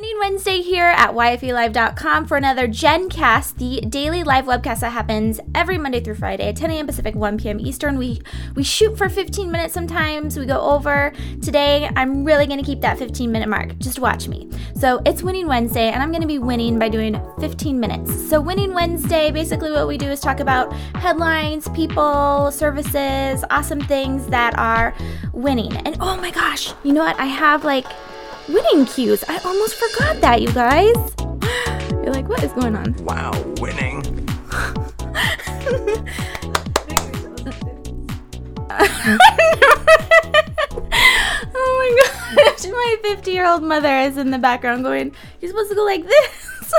Winning Wednesday here at YFELive.com for another GenCast, the daily live webcast that happens every Monday through Friday at 10 a.m. Pacific, 1 p.m. Eastern. We we shoot for 15 minutes sometimes. We go over. Today, I'm really going to keep that 15 minute mark. Just watch me. So it's Winning Wednesday, and I'm going to be winning by doing 15 minutes. So Winning Wednesday, basically what we do is talk about headlines, people, services, awesome things that are winning. And oh my gosh, you know what? I have like winning cues. I almost forgot that, you guys. You're like, what is going on? Wow, winning. oh my gosh, my 50 year old mother is in the background going, You're supposed to go like this.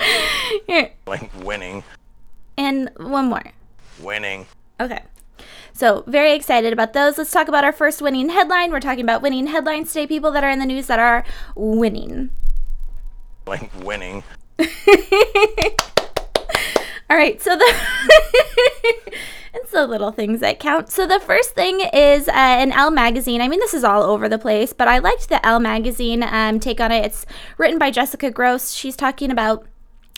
Here. Like winning. And one more. Winning. Okay. So, very excited about those. Let's talk about our first winning headline. We're talking about winning headlines today, people that are in the news that are winning. Like winning. All right, so the it's the little things that count. So the first thing is uh, an Elle magazine. I mean, this is all over the place, but I liked the Elle magazine um, take on it. It's written by Jessica Gross. She's talking about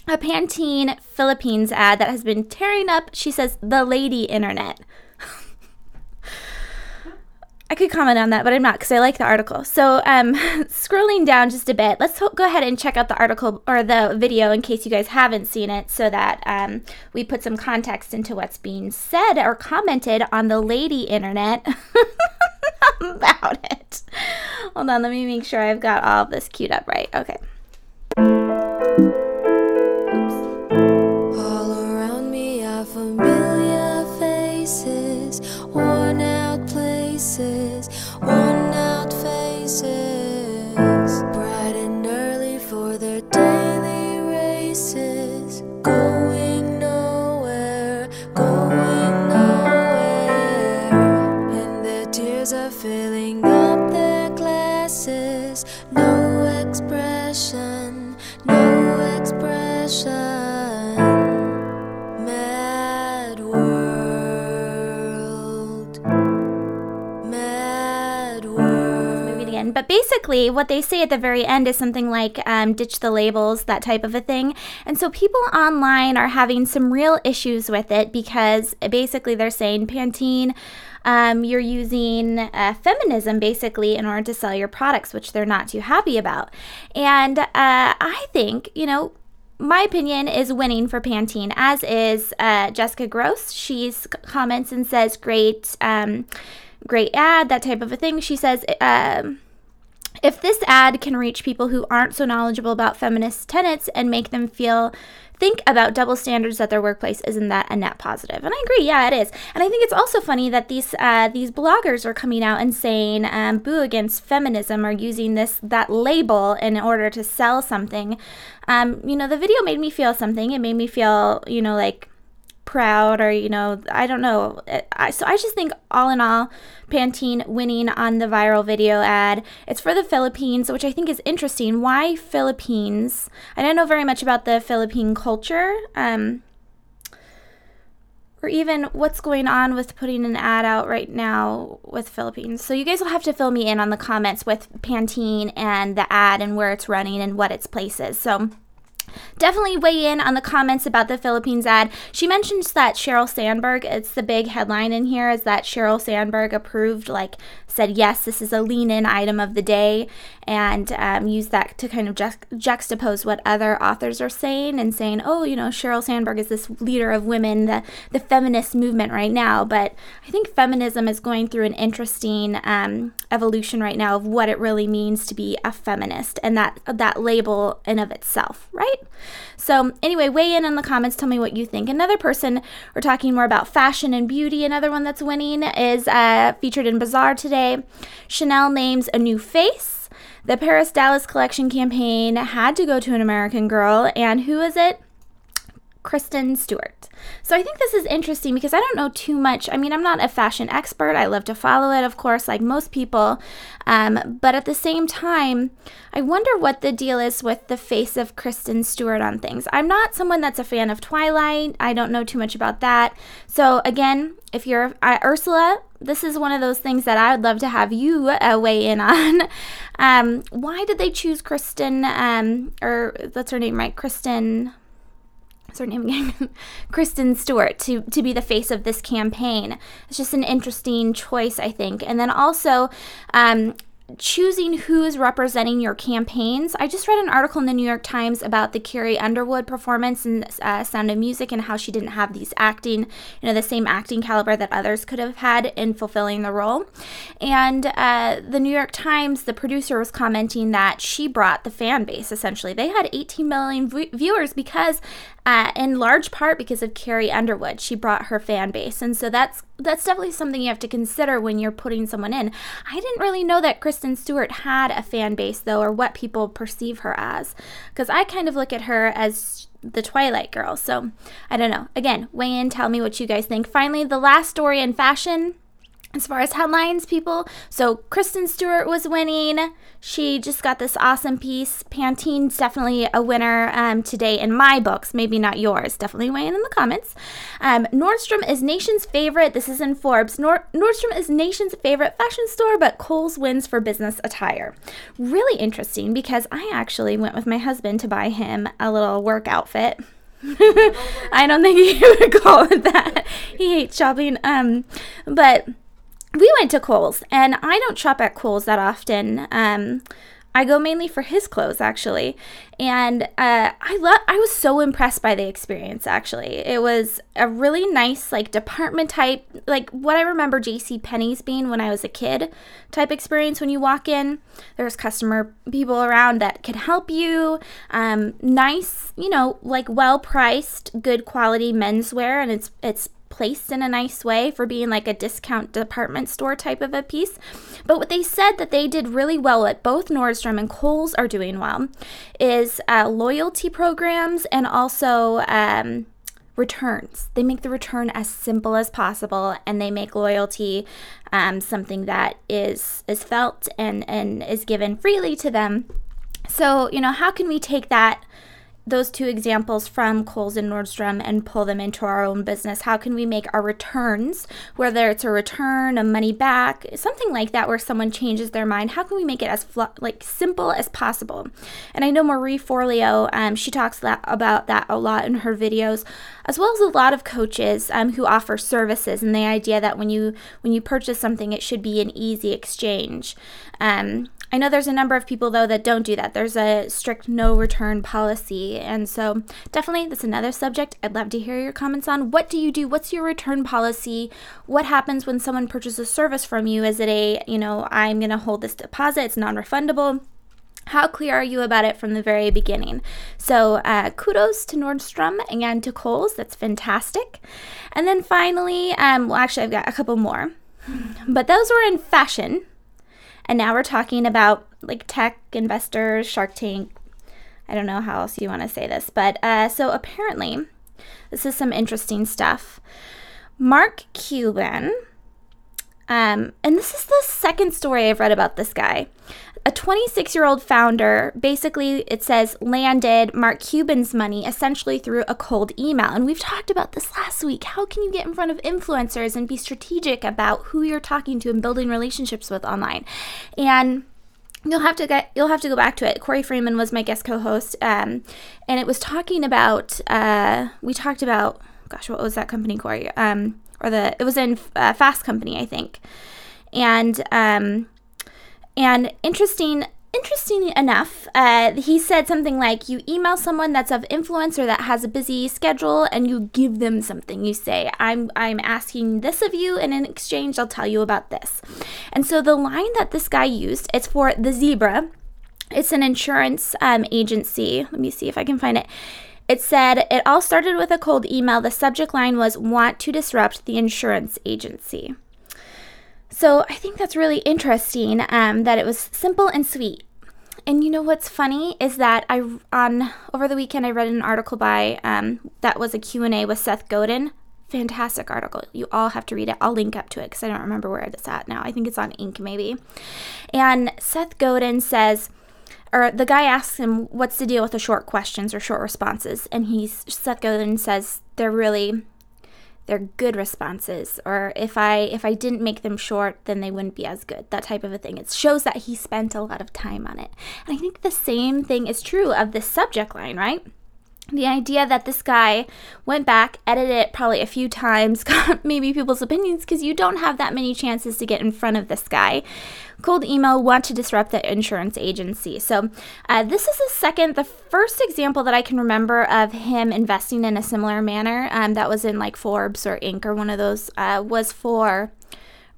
a Pantene Philippines ad that has been tearing up. She says the lady internet. I could comment on that, but I'm not because I like the article. So, um, scrolling down just a bit, let's ho- go ahead and check out the article or the video in case you guys haven't seen it, so that um, we put some context into what's being said or commented on the lady internet about it. Hold on, let me make sure I've got all of this queued up right. Okay. Basically, what they say at the very end is something like um, ditch the labels, that type of a thing. And so people online are having some real issues with it because basically they're saying Pantene. Um, you're using uh, feminism basically in order to sell your products, which they're not too happy about. And uh, I think, you know, my opinion is winning for Pantene, as is uh, Jessica Gross. She's comments and says, "Great, um, great ad," that type of a thing. She says, um, "If this ad can reach people who aren't so knowledgeable about feminist tenets and make them feel." Think about double standards at their workplace. Isn't that a net positive? And I agree. Yeah, it is. And I think it's also funny that these uh, these bloggers are coming out and saying um, "boo" against feminism or using this that label in order to sell something. Um, you know, the video made me feel something. It made me feel, you know, like proud or you know i don't know I, so i just think all in all pantene winning on the viral video ad it's for the philippines which i think is interesting why philippines i don't know very much about the philippine culture um, or even what's going on with putting an ad out right now with Philippines. So you guys will have to fill me in on the comments with Pantene and the ad and where it's running and what its place is. So definitely weigh in on the comments about the Philippines ad. She mentions that Sheryl Sandberg, it's the big headline in here, is that Sheryl Sandberg approved, like, said, yes, this is a lean in item of the day, and um, used that to kind of ju- juxtapose what other authors are saying and saying, oh, you know, Sheryl Sandberg is this leader of women, the, the feminist movement right now. But I think feminism is going through an interesting um, evolution right now of what it really means to be a feminist and that, that label in of itself, right? So, anyway, weigh in in the comments. Tell me what you think. Another person, we're talking more about fashion and beauty. Another one that's winning is uh, featured in Bazaar today. Chanel names a new face. The Paris Dallas collection campaign had to go to an American girl. And who is it? Kristen Stewart. So I think this is interesting because I don't know too much. I mean, I'm not a fashion expert. I love to follow it, of course, like most people. Um, but at the same time, I wonder what the deal is with the face of Kristen Stewart on things. I'm not someone that's a fan of Twilight. I don't know too much about that. So again, if you're uh, Ursula, this is one of those things that I would love to have you uh, weigh in on. Um, why did they choose Kristen, um, or that's her name, right? Kristen what's her name again? Kristen Stewart to to be the face of this campaign. It's just an interesting choice, I think. And then also, um, choosing who's representing your campaigns. I just read an article in the New York Times about the Carrie Underwood performance in uh, Sound of Music and how she didn't have these acting, you know, the same acting caliber that others could have had in fulfilling the role. And uh, the New York Times, the producer was commenting that she brought the fan base essentially. They had 18 million v- viewers because uh, in large part because of Carrie Underwood. She brought her fan base, and so that's that's definitely something you have to consider when you're putting someone in. I didn't really know that Kristen Stewart had a fan base though, or what people perceive her as, because I kind of look at her as the Twilight girl. So I don't know. Again, weigh in, tell me what you guys think. Finally, the last story in fashion as far as headlines, people, so Kristen Stewart was winning. She just got this awesome piece. Pantene's definitely a winner um, today in my books, maybe not yours. Definitely weigh in in the comments. Um, Nordstrom is nation's favorite. This is in Forbes. Nord- Nordstrom is nation's favorite fashion store, but Kohl's wins for business attire. Really interesting because I actually went with my husband to buy him a little work outfit. I don't think he would call it that. He hates shopping. Um, but we went to Kohl's, and I don't shop at Kohl's that often. Um, I go mainly for his clothes actually, and uh, I love. I was so impressed by the experience. Actually, it was a really nice like department type, like what I remember J.C. Penney's being when I was a kid type experience. When you walk in, there's customer people around that can help you. Um, nice, you know, like well priced, good quality menswear, and it's it's placed in a nice way for being like a discount department store type of a piece. But what they said that they did really well at both Nordstrom and Kohl's are doing well is uh, loyalty programs and also um, returns. They make the return as simple as possible and they make loyalty um, something that is is felt and, and is given freely to them. So, you know, how can we take that? Those two examples from Kohl's and Nordstrom and pull them into our own business? How can we make our returns, whether it's a return, a money back, something like that, where someone changes their mind? How can we make it as fl- like simple as possible? And I know Marie Forleo, um, she talks that, about that a lot in her videos, as well as a lot of coaches um, who offer services and the idea that when you when you purchase something, it should be an easy exchange. Um, I know there's a number of people though that don't do that. There's a strict no return policy. And so definitely that's another subject I'd love to hear your comments on. What do you do? What's your return policy? What happens when someone purchases a service from you? Is it a, you know, I'm going to hold this deposit, it's non-refundable? How clear are you about it from the very beginning? So, uh, kudos to Nordstrom and to Kohl's. That's fantastic. And then finally, um, well, actually, I've got a couple more, but those were in fashion. And now we're talking about like tech investors, Shark Tank. I don't know how else you want to say this, but uh, so apparently, this is some interesting stuff. Mark Cuban, um, and this is the second story I've read about this guy a 26 year old founder basically, it says, landed Mark Cuban's money essentially through a cold email. And we've talked about this last week. How can you get in front of influencers and be strategic about who you're talking to and building relationships with online? And you'll have to get you'll have to go back to it. Corey Freeman was my guest co-host, um, and it was talking about uh, we talked about gosh, what was that company, Corey? Um, or the it was in uh, Fast Company, I think, and um, and interesting interesting enough, uh, he said something like you email someone that's of influence or that has a busy schedule and you give them something. You say, I'm, I'm asking this of you, and in exchange, I'll tell you about this. And so the line that this guy used, it's for the zebra. It's an insurance um, agency. Let me see if I can find it. It said, It all started with a cold email. The subject line was, Want to disrupt the insurance agency. So I think that's really interesting um, that it was simple and sweet. and you know what's funny is that I on over the weekend I read an article by um, that was a Q&A with Seth Godin. Fantastic article. You all have to read it. I'll link up to it because I don't remember where it's at now. I think it's on Inc. maybe. And Seth Godin says, or the guy asks him, "What's the deal with the short questions or short responses?" And he's Seth Godin says they're really they're good responses or if i if i didn't make them short then they wouldn't be as good that type of a thing. It shows that he spent a lot of time on it. And i think the same thing is true of this subject line right the idea that this guy went back, edited it probably a few times, got maybe people's opinions because you don't have that many chances to get in front of this guy. Cold email, want to disrupt the insurance agency. So, uh, this is the second, the first example that I can remember of him investing in a similar manner. Um, that was in like Forbes or Inc. or one of those, uh, was for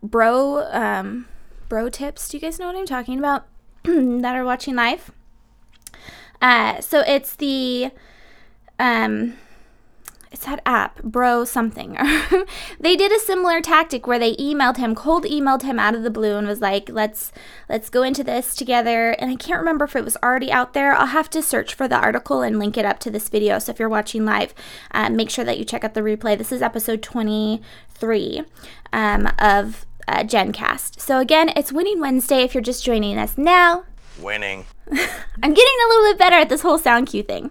bro, um, bro tips. Do you guys know what I'm talking about that are watching live? Uh, so, it's the um it's that app, bro something. they did a similar tactic where they emailed him, cold emailed him out of the blue and was like, "Let's let's go into this together." And I can't remember if it was already out there. I'll have to search for the article and link it up to this video. So if you're watching live, um, make sure that you check out the replay. This is episode 23 um, of uh, GenCast. So again, it's Winning Wednesday. If you're just joining us now, Winning. I'm getting a little bit better at this whole sound cue thing.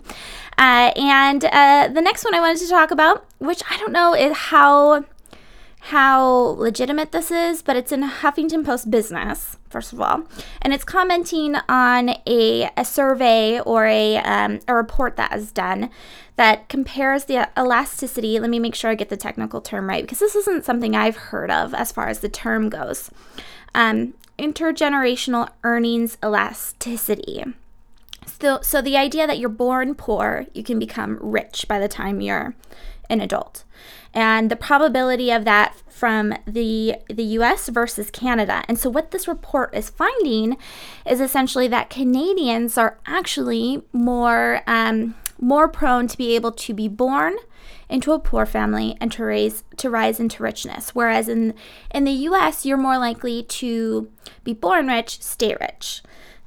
Uh, and uh, the next one I wanted to talk about, which I don't know is how how legitimate this is, but it's in Huffington Post Business, first of all, and it's commenting on a, a survey or a, um, a report that is done that compares the elasticity. Let me make sure I get the technical term right because this isn't something I've heard of as far as the term goes. Um, intergenerational earnings elasticity. So, so the idea that you're born poor, you can become rich by the time you're an adult. And the probability of that from the the US versus Canada. And so what this report is finding is essentially that Canadians are actually more um, more prone to be able to be born into a poor family and to raise to rise into richness whereas in in the US you're more likely to be born rich stay rich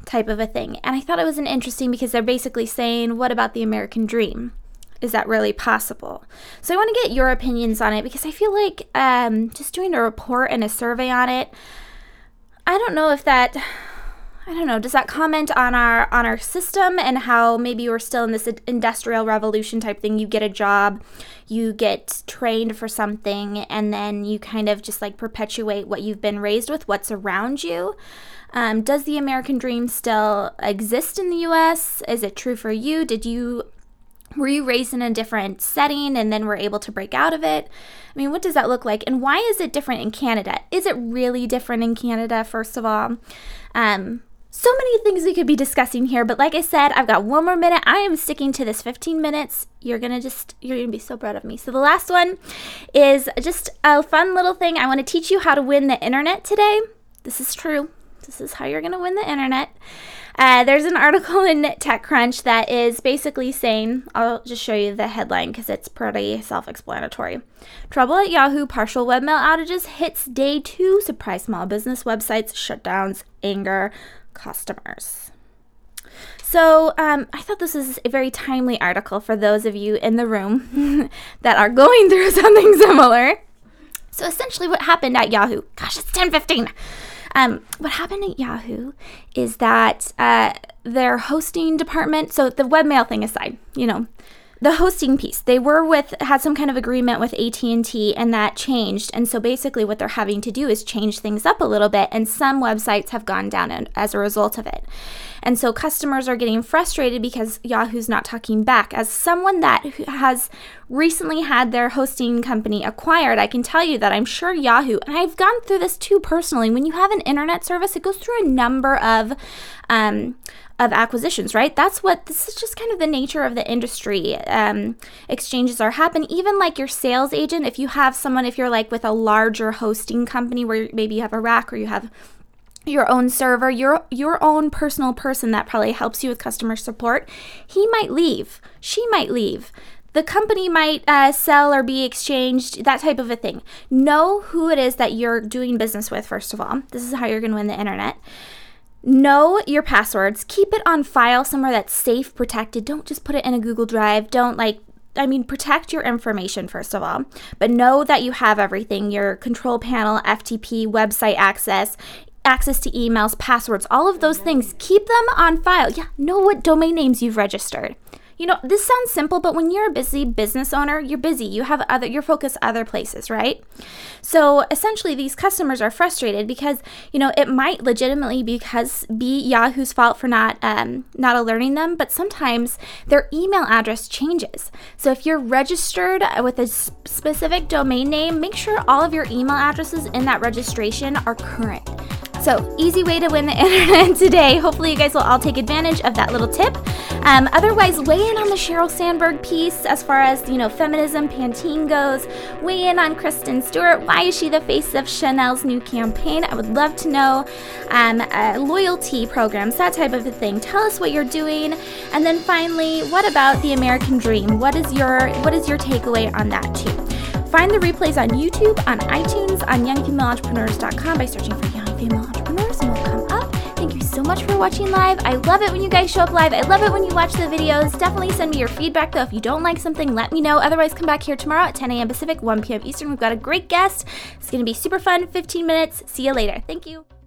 type of a thing. And I thought it was an interesting because they're basically saying, what about the American dream? Is that really possible? So I want to get your opinions on it because I feel like um, just doing a report and a survey on it, I don't know if that. I don't know. Does that comment on our on our system and how maybe we're still in this industrial revolution type thing? You get a job, you get trained for something, and then you kind of just like perpetuate what you've been raised with, what's around you. Um, does the American dream still exist in the US? Is it true for you? Did you were you raised in a different setting and then were able to break out of it? I mean, what does that look like? And why is it different in Canada? Is it really different in Canada, first of all? Um, so many things we could be discussing here, but like I said, I've got one more minute. I am sticking to this 15 minutes. You're gonna just, you're gonna be so proud of me. So, the last one is just a fun little thing. I wanna teach you how to win the internet today. This is true. This is how you're going to win the internet. Uh, there's an article in TechCrunch that is basically saying, I'll just show you the headline because it's pretty self explanatory. Trouble at Yahoo, partial webmail outages hits day two, surprise small business websites, shutdowns, anger customers. So, um, I thought this was a very timely article for those of you in the room that are going through something similar. So, essentially, what happened at Yahoo? Gosh, it's 10:15. Um, what happened at Yahoo is that uh, their hosting department, so the webmail thing aside, you know, the hosting piece. They were with had some kind of agreement with AT&T and that changed. And so basically what they're having to do is change things up a little bit and some websites have gone down as a result of it and so customers are getting frustrated because Yahoo's not talking back. As someone that has recently had their hosting company acquired, I can tell you that I'm sure Yahoo, and I've gone through this too personally, when you have an internet service, it goes through a number of um, of acquisitions, right? That's what this is just kind of the nature of the industry. Um, exchanges are happening. Even like your sales agent, if you have someone, if you're like with a larger hosting company where maybe you have a rack or you have your own server, your your own personal person that probably helps you with customer support, he might leave. She might leave. The company might uh, sell or be exchanged, that type of a thing. Know who it is that you're doing business with, first of all. This is how you're going to win the internet. know your passwords keep it on file somewhere that's safe protected don't just put it in a google drive don't like I mean, protect your information first of all, but know that you have everything your control panel, FTP, website access, access to emails, passwords, all of those things. Keep them on file. Yeah, know what domain names you've registered. You know, this sounds simple, but when you're a busy business owner, you're busy. You have other you're focused other places, right? So essentially these customers are frustrated because, you know, it might legitimately because be Yahoo's fault for not um, not alerting them, but sometimes their email address changes. So if you're registered with a specific domain name, make sure all of your email addresses in that registration are current. So, easy way to win the internet today. Hopefully, you guys will all take advantage of that little tip. Um, otherwise, weigh in on the Sheryl Sandberg piece as far as, you know, feminism, Pantene goes. Weigh in on Kristen Stewart. Why is she the face of Chanel's new campaign? I would love to know. Um, uh, loyalty programs, that type of a thing. Tell us what you're doing. And then finally, what about the American dream? What is your what is your takeaway on that too? Find the replays on YouTube, on iTunes, on youngfemaleentrepreneurs.com by searching for Young Female And will come up. Thank you so much for watching live. I love it when you guys show up live. I love it when you watch the videos. Definitely send me your feedback, though. If you don't like something, let me know. Otherwise, come back here tomorrow at 10 a.m. Pacific, 1 p.m. Eastern. We've got a great guest. It's going to be super fun. 15 minutes. See you later. Thank you.